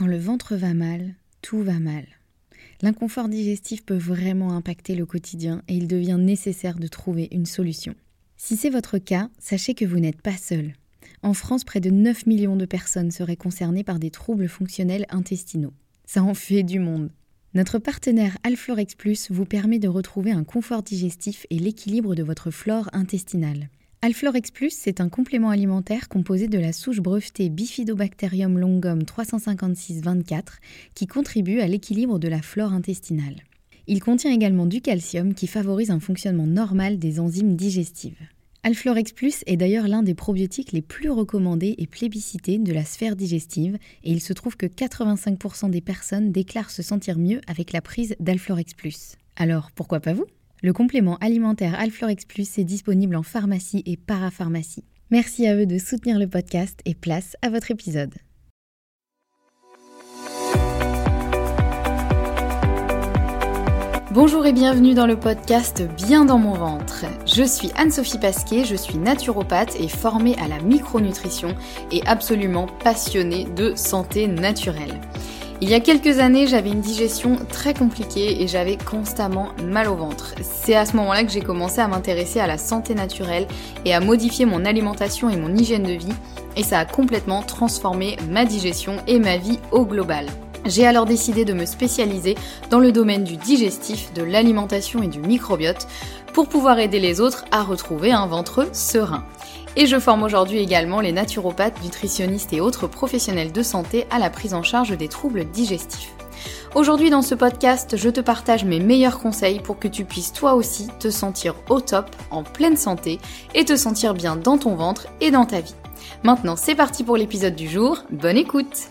Quand le ventre va mal, tout va mal. L'inconfort digestif peut vraiment impacter le quotidien et il devient nécessaire de trouver une solution. Si c'est votre cas, sachez que vous n'êtes pas seul. En France, près de 9 millions de personnes seraient concernées par des troubles fonctionnels intestinaux. Ça en fait du monde. Notre partenaire Alflorex Plus vous permet de retrouver un confort digestif et l'équilibre de votre flore intestinale. Alflorex Plus, c'est un complément alimentaire composé de la souche brevetée Bifidobacterium longum 356-24 qui contribue à l'équilibre de la flore intestinale. Il contient également du calcium qui favorise un fonctionnement normal des enzymes digestives. Alflorex Plus est d'ailleurs l'un des probiotiques les plus recommandés et plébiscités de la sphère digestive et il se trouve que 85% des personnes déclarent se sentir mieux avec la prise d'Alflorex Plus. Alors pourquoi pas vous? Le complément alimentaire Alflorex Plus est disponible en pharmacie et parapharmacie. Merci à eux de soutenir le podcast et place à votre épisode. Bonjour et bienvenue dans le podcast Bien dans mon ventre. Je suis Anne-Sophie Pasquet, je suis naturopathe et formée à la micronutrition et absolument passionnée de santé naturelle. Il y a quelques années, j'avais une digestion très compliquée et j'avais constamment mal au ventre. C'est à ce moment-là que j'ai commencé à m'intéresser à la santé naturelle et à modifier mon alimentation et mon hygiène de vie et ça a complètement transformé ma digestion et ma vie au global. J'ai alors décidé de me spécialiser dans le domaine du digestif, de l'alimentation et du microbiote pour pouvoir aider les autres à retrouver un ventre serein. Et je forme aujourd'hui également les naturopathes, nutritionnistes et autres professionnels de santé à la prise en charge des troubles digestifs. Aujourd'hui dans ce podcast, je te partage mes meilleurs conseils pour que tu puisses toi aussi te sentir au top, en pleine santé et te sentir bien dans ton ventre et dans ta vie. Maintenant c'est parti pour l'épisode du jour, bonne écoute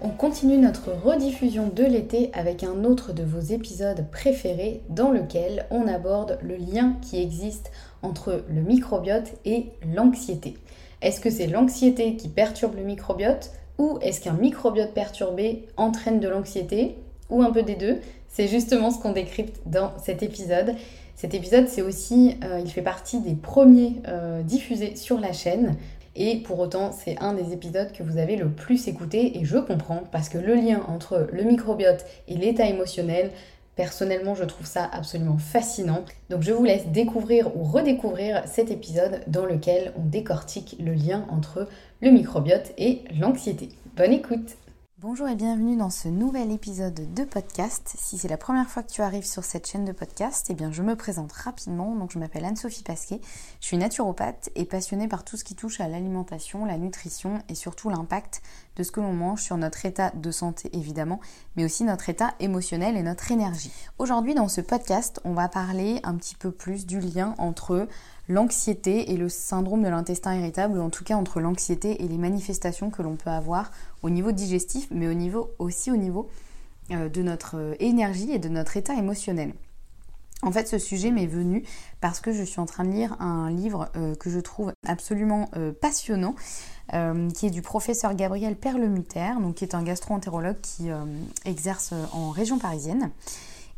On continue notre rediffusion de l'été avec un autre de vos épisodes préférés dans lequel on aborde le lien qui existe entre le microbiote et l'anxiété. Est-ce que c'est l'anxiété qui perturbe le microbiote ou est-ce qu'un microbiote perturbé entraîne de l'anxiété ou un peu des deux? C'est justement ce qu'on décrypte dans cet épisode. Cet épisode, c'est aussi, euh, il fait partie des premiers euh, diffusés sur la chaîne. Et pour autant, c'est un des épisodes que vous avez le plus écouté et je comprends parce que le lien entre le microbiote et l'état émotionnel, personnellement, je trouve ça absolument fascinant. Donc je vous laisse découvrir ou redécouvrir cet épisode dans lequel on décortique le lien entre le microbiote et l'anxiété. Bonne écoute Bonjour et bienvenue dans ce nouvel épisode de podcast. Si c'est la première fois que tu arrives sur cette chaîne de podcast, eh bien je me présente rapidement. Donc je m'appelle Anne-Sophie Pasquet, je suis naturopathe et passionnée par tout ce qui touche à l'alimentation, la nutrition et surtout l'impact de ce que l'on mange sur notre état de santé évidemment, mais aussi notre état émotionnel et notre énergie. Aujourd'hui dans ce podcast, on va parler un petit peu plus du lien entre l'anxiété et le syndrome de l'intestin irritable, ou en tout cas entre l'anxiété et les manifestations que l'on peut avoir au niveau digestif, mais aussi au niveau euh, de notre euh, énergie et de notre état émotionnel. En fait, ce sujet m'est venu parce que je suis en train de lire un livre euh, que je trouve absolument passionnant, qui est du professeur Gabriel Perlemuter, donc qui est un gastro-entérologue qui exerce en région parisienne.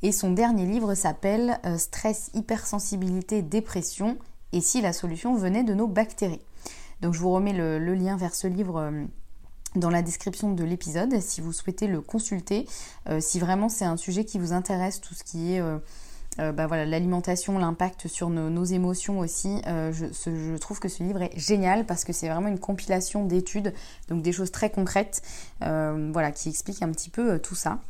Et son dernier livre s'appelle Stress, hypersensibilité, dépression, et si la solution venait de nos bactéries. Donc je vous remets le, lien vers ce livre euh, dans la description de l'épisode si vous souhaitez le consulter, euh, si vraiment c'est un sujet qui vous intéresse, tout ce qui est... Euh, bah voilà, l'alimentation, l'impact sur nos, émotions aussi. je, je, trouve que ce livre est génial parce que c'est vraiment une compilation d'études, donc des choses très concrètes, voilà, qui expliquent un petit peu tout ça.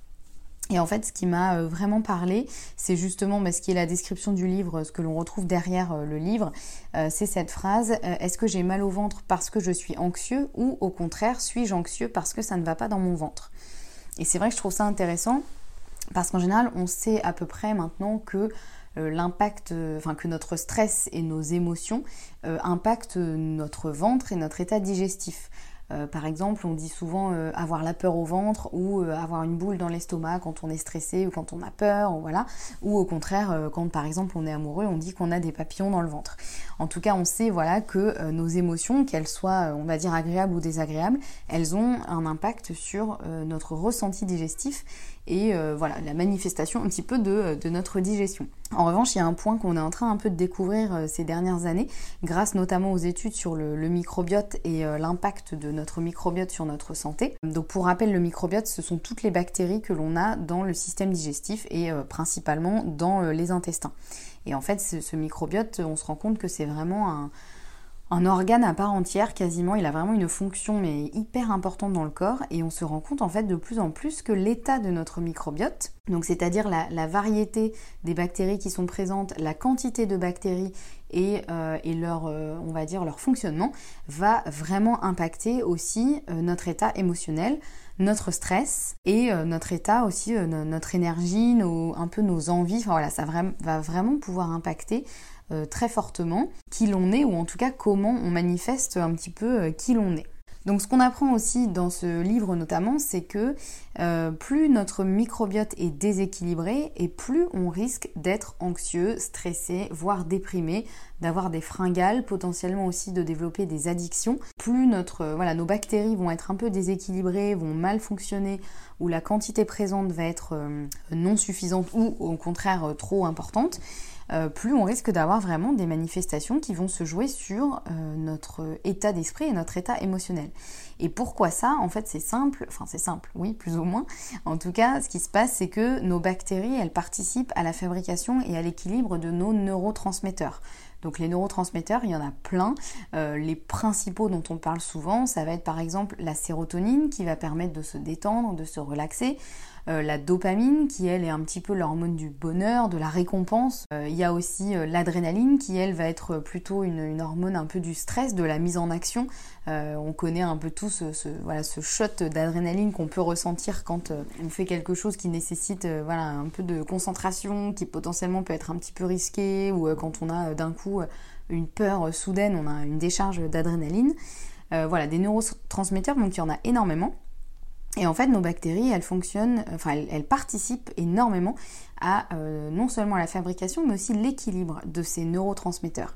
Et en fait, ce qui m'a euh, vraiment parlé, c'est justement bah, ce qui est la description du livre, ce que l'on retrouve derrière euh, le livre, euh, c'est cette phrase Est-ce que j'ai mal au ventre parce que je suis anxieux ou au contraire, suis-je anxieux parce que ça ne va pas dans mon ventre? Et c'est vrai que je trouve ça intéressant parce qu'en général, on sait à peu près maintenant que l'impact, enfin que notre stress et nos émotions impactent notre ventre et notre état digestif. Euh, par exemple, on dit souvent euh, avoir la peur au ventre ou euh, avoir une boule dans l'estomac quand on est stressé ou quand on a peur, ou voilà. Ou au contraire, quand par exemple on est amoureux, on dit qu'on a des papillons dans le ventre. En tout cas, on sait voilà que nos émotions, qu'elles soient, on va dire agréables ou désagréables, elles ont un impact sur notre ressenti digestif et euh, voilà la manifestation un petit peu de, notre digestion. En revanche, il y a un point qu'on est en train un peu de découvrir euh, ces dernières années, grâce notamment aux études sur le, microbiote et l'impact de notre microbiote sur notre santé. Donc pour rappel, le microbiote, ce sont toutes les bactéries que l'on a dans le système digestif et principalement dans les intestins. Et en fait, ce microbiote, on se rend compte que c'est vraiment un un organe à part entière quasiment, il a vraiment une fonction mais hyper importante dans le corps. Et on se rend compte en fait de plus en plus que l'état de notre microbiote, donc c'est-à-dire la, variété des bactéries qui sont présentes, la quantité de bactéries et, euh, leur, euh, on va dire, leur fonctionnement, va vraiment impacter aussi euh, notre état émotionnel, notre stress et notre état aussi, notre énergie, un peu nos envies, enfin voilà, ça va vraiment pouvoir impacter euh, très fortement qui l'on est ou en tout cas comment on manifeste un petit peu euh, qui l'on est. Donc ce qu'on apprend aussi dans ce livre notamment, c'est que euh, plus notre microbiote est déséquilibré et plus on risque d'être anxieux, stressé, voire déprimé, d'avoir des fringales, potentiellement aussi de développer des addictions. Plus notre, nos bactéries vont être un peu déséquilibrées, vont mal fonctionner, ou la quantité présente va être non suffisante ou au contraire trop importante, euh, plus on risque d'avoir vraiment des manifestations qui vont se jouer sur euh, notre état d'esprit et notre état émotionnel. Et pourquoi ça? En fait, c'est simple, enfin c'est simple, oui, plus ou moins. En tout cas, ce qui se passe, c'est que nos bactéries, elles participent à la fabrication et à l'équilibre de nos neurotransmetteurs. Donc les neurotransmetteurs, il y en a plein. Euh, les principaux dont on parle souvent, ça va être par exemple la sérotonine qui va permettre de se détendre, de se relaxer. Euh, la dopamine qui elle est un petit peu l'hormone du bonheur, de la récompense. Euh, il y a aussi euh, l'adrénaline qui elle va être plutôt une, hormone un peu du stress, de la mise en action. on connaît un peu tous ce, voilà, ce shot d'adrénaline qu'on peut ressentir quand on fait quelque chose qui nécessite voilà, un peu de concentration, qui potentiellement peut être un petit peu risqué, ou quand on a d'un coup une peur soudaine, on a une décharge d'adrénaline. voilà, des neurotransmetteurs, donc il y en a énormément. Et en fait, nos bactéries, elles fonctionnent, enfin, elles, participent énormément à euh, non seulement la fabrication, mais aussi l'équilibre de ces neurotransmetteurs.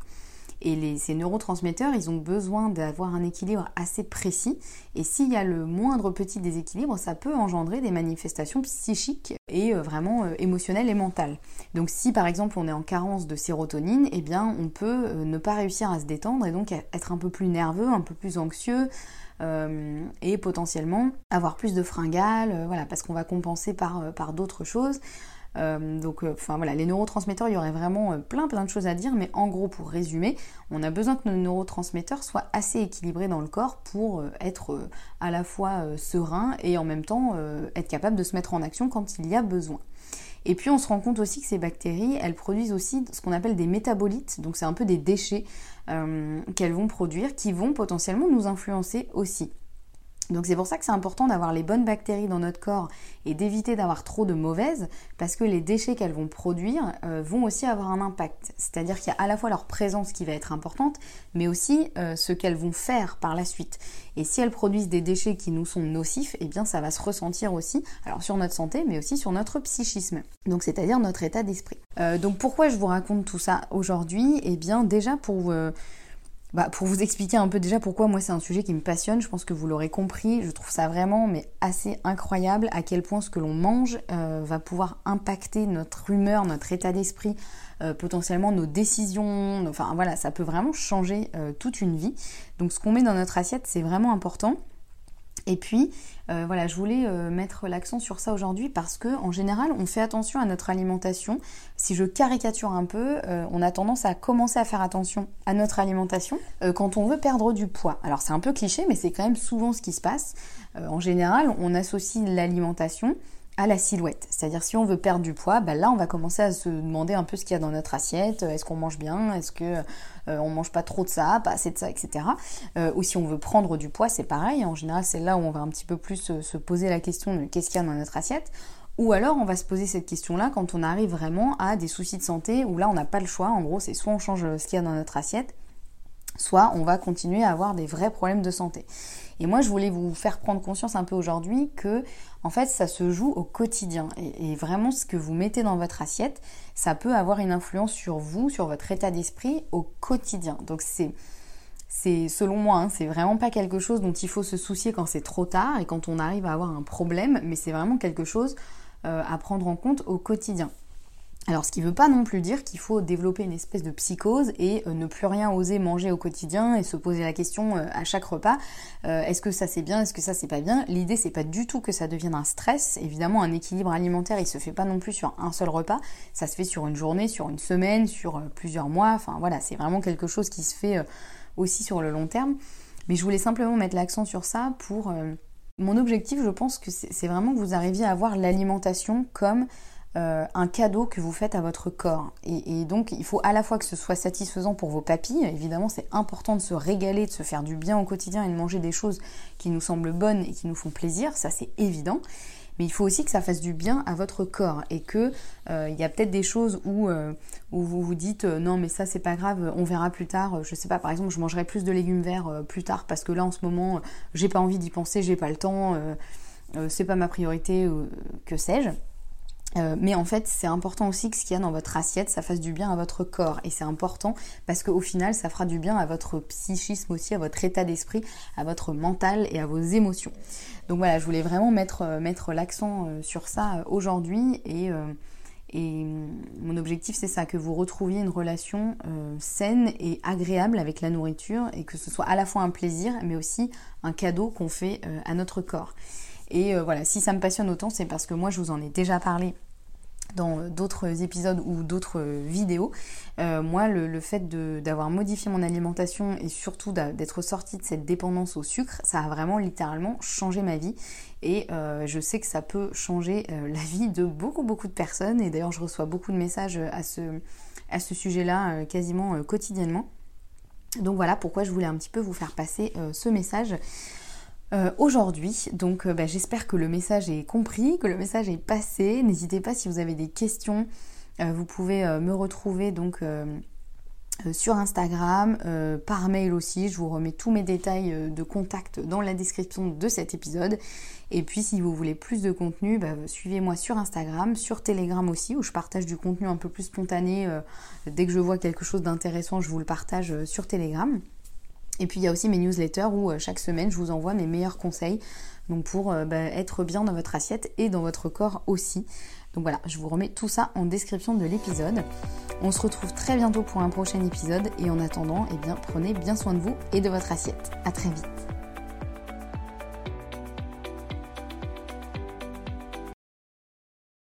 Et ces neurotransmetteurs, ils ont besoin d'avoir un équilibre assez précis. Et s'il y a le moindre petit déséquilibre, ça peut engendrer des manifestations psychiques et euh, vraiment euh, émotionnelles et mentales. Donc si par exemple on est en carence de sérotonine, eh bien on peut ne pas réussir à se détendre et donc être un peu plus nerveux, un peu plus anxieux, euh, et potentiellement avoir plus de fringales, euh, voilà, parce qu'on va compenser euh, par d'autres choses. Donc, enfin voilà, les neurotransmetteurs, il y aurait vraiment plein plein de choses à dire, mais en gros, pour résumer, on a besoin que nos neurotransmetteurs soient assez équilibrés dans le corps pour être à la fois serein et en même temps être capable de se mettre en action quand il y a besoin. Et puis on se rend compte aussi que ces bactéries, elles produisent aussi ce qu'on appelle des métabolites, donc c'est un peu des déchets euh, qu'elles vont produire qui vont potentiellement nous influencer aussi. Donc c'est pour ça que c'est important d'avoir les bonnes bactéries dans notre corps et d'éviter d'avoir trop de mauvaises parce que les déchets qu'elles vont produire euh, vont aussi avoir un impact. C'est-à-dire qu'il y a à la fois leur présence qui va être importante mais aussi euh, ce qu'elles vont faire par la suite. Et si elles produisent des déchets qui nous sont nocifs, eh bien ça va se ressentir aussi alors sur notre santé mais aussi sur notre psychisme. Donc c'est-à-dire notre état d'esprit. Euh, donc pourquoi je vous raconte tout ça aujourd'hui? Eh bien déjà pour bah, pour vous expliquer un peu déjà pourquoi moi c'est un sujet qui me passionne, je pense que vous l'aurez compris, je trouve ça vraiment mais assez incroyable à quel point ce que l'on mange euh, va pouvoir impacter notre humeur, notre état d'esprit, euh, potentiellement nos décisions, enfin voilà, ça peut vraiment changer euh, toute une vie. Donc ce qu'on met dans notre assiette c'est vraiment important. Et puis, euh, voilà, je voulais euh, mettre l'accent sur ça aujourd'hui parce que en général, on fait attention à notre alimentation. Si je caricature un peu, euh, on a tendance à commencer à faire attention à notre alimentation quand on veut perdre du poids. Alors c'est un peu cliché, mais c'est quand même souvent ce qui se passe. en général, on associe l'alimentation à la silhouette. C'est-à-dire si on veut perdre du poids, bah là on va commencer à se demander un peu ce qu'il y a dans notre assiette, est-ce qu'on mange bien, est-ce que euh, on mange pas trop de ça, pas assez de ça, etc. Euh, ou si on veut prendre du poids, c'est pareil. En général, c'est là où on va un petit peu plus se poser la question de qu'est-ce qu'il y a dans notre assiette. Ou alors on va se poser cette question-là quand on arrive vraiment à des soucis de santé où là on n'a pas le choix. En gros, c'est soit on change ce qu'il y a dans notre assiette, soit on va continuer à avoir des vrais problèmes de santé. Et moi, je voulais vous faire prendre conscience un peu aujourd'hui que, en fait, ça se joue au quotidien. Et, vraiment, ce que vous mettez dans votre assiette, ça peut avoir une influence sur vous, sur votre état d'esprit au quotidien. Donc, c'est c'est selon moi, hein, c'est vraiment pas quelque chose dont il faut se soucier quand c'est trop tard et quand on arrive à avoir un problème, mais c'est vraiment quelque chose à prendre en compte au quotidien. Alors ce qui ne veut pas non plus dire qu'il faut développer une espèce de psychose et euh, ne plus rien oser manger au quotidien et se poser la question euh, à chaque repas euh, est-ce que ça c'est bien, est-ce que ça c'est pas bien? L'idée c'est pas du tout que ça devienne un stress. Évidemment un équilibre alimentaire il se fait pas non plus sur un seul repas, ça se fait sur une journée, sur une semaine, sur plusieurs mois. Enfin voilà, c'est vraiment quelque chose qui se fait aussi sur le long terme. Mais je voulais simplement mettre l'accent sur ça pour... Mon objectif je pense que c'est vraiment que vous arriviez à voir l'alimentation comme euh, un cadeau que vous faites à votre corps. Et, donc il faut à la fois que ce soit satisfaisant pour vos papilles, évidemment c'est important de se régaler, de se faire du bien au quotidien et de manger des choses qui nous semblent bonnes et qui nous font plaisir, ça c'est évident. Mais il faut aussi que ça fasse du bien à votre corps et que euh, il y a peut-être des choses où, euh, où vous vous dites non mais ça c'est pas grave, on verra plus tard. Je sais pas, par exemple je mangerai plus de légumes verts plus tard parce que là en ce moment j'ai pas envie d'y penser, j'ai pas le temps, c'est pas ma priorité, que sais-je. Euh, mais en fait, c'est important aussi que ce qu'il y a dans votre assiette, ça fasse du bien à votre corps. Et c'est important parce qu'au final, ça fera du bien à votre psychisme aussi, à votre état d'esprit, à votre mental et à vos émotions. Donc voilà, je voulais vraiment mettre, euh, mettre l'accent euh, sur ça aujourd'hui. Et, et mon objectif, c'est ça, que vous retrouviez une relation saine et agréable avec la nourriture et que ce soit à la fois un plaisir, mais aussi un cadeau qu'on fait à notre corps. Et voilà, si ça me passionne autant, c'est parce que moi, je vous en ai déjà parlé dans d'autres épisodes ou d'autres vidéos. Euh, moi, le, fait d'avoir modifié mon alimentation et surtout d'être sortie de cette dépendance au sucre, ça a vraiment littéralement changé ma vie. Et euh, je sais que ça peut changer euh, la vie de beaucoup, beaucoup de personnes. Et d'ailleurs, je reçois beaucoup de messages à ce, à ce sujet-là quasiment quotidiennement. Donc voilà pourquoi je voulais un petit peu vous faire passer ce message. Euh, aujourd'hui. Donc euh, bah, j'espère que le message est compris, que le message est passé. N'hésitez pas si vous avez des questions. Euh, vous pouvez me retrouver donc sur Instagram, par mail aussi. Je vous remets tous mes détails de contact dans la description de cet épisode. Et puis si vous voulez plus de contenu, bah, suivez-moi sur Instagram, sur Telegram aussi, où je partage du contenu un peu plus spontané. dès que je vois quelque chose d'intéressant, je vous le partage sur Telegram. Et puis il y a aussi mes newsletters où euh, chaque semaine je vous envoie mes meilleurs conseils donc pour euh, bah, être bien dans votre assiette et dans votre corps aussi. Donc voilà, je vous remets tout ça en description de l'épisode. On se retrouve très bientôt pour un prochain épisode et en attendant, eh bien prenez bien soin de vous et de votre assiette. À très vite.